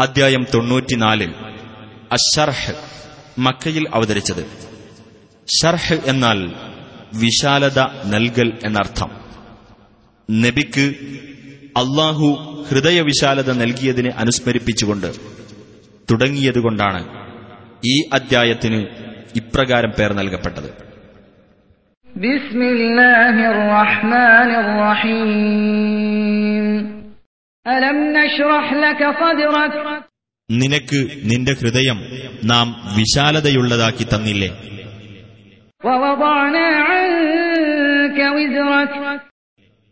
അദ്ധ്യായം തൊണ്ണൂറ്റിനാലിൽ അഷർഹ് മക്കയിൽ അവതരിച്ചത്. ഷർഹ് എന്നാൽ വിശാലത നൽകൽ എന്നർത്ഥം. നബിക്ക് അള്ളാഹു ഹൃദയവിശാലത നൽകിയതിനെ അനുസ്മരിപ്പിച്ചുകൊണ്ട് തുടങ്ങിയതുകൊണ്ടാണ് ഈ അദ്ധ്യായത്തിന് ഇപ്രകാരം പേർ നൽകപ്പെട്ടത്. ബിസ്മില്ലാഹിർ റഹ്മാനിർ റഹീം. നിനക്ക് നിന്റെ ഹൃദയം നാം വിശാലതയുള്ളതാക്കി തന്നില്ലേ?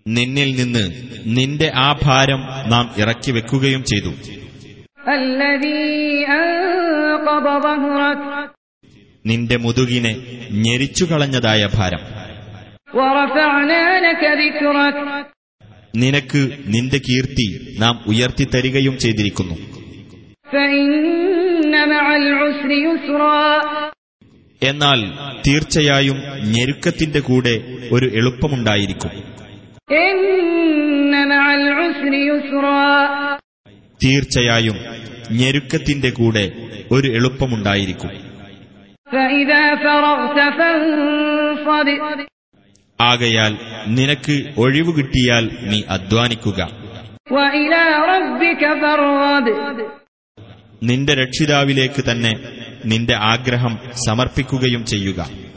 നിന്നിൽ നിന്ന് നിന്റെ ആ ഭാരം നാം ഇറക്കി വെക്കുകയും ചെയ്തു. നിന്റെ മുതുകിനെ ഞെരിച്ചു കളഞ്ഞതായ ഭാരം നിനക്ക് നിന്റെ കീർത്തി നാം ഉയർത്തിത്തരികയും ചെയ്തിരിക്കുന്നു. എന്നാൽ തീർച്ചയായും ഞെരുക്കത്തിന്റെ കൂടെ ഒരു എളുപ്പമുണ്ടായിരിക്കും. തീർച്ചയായും ഞെരുക്കത്തിന്റെ കൂടെ ഒരു എളുപ്പമുണ്ടായിരിക്കും. ആകയാൽ നിനക്ക് ഒഴിവ് കിട്ടിയാൽ നീ അധ്വാനിക്കുക. നിന്റെ രക്ഷിതാവിലേക്ക് തന്നെ നിന്റെ ആഗ്രഹം സമർപ്പിക്കുകയും ചെയ്യുക.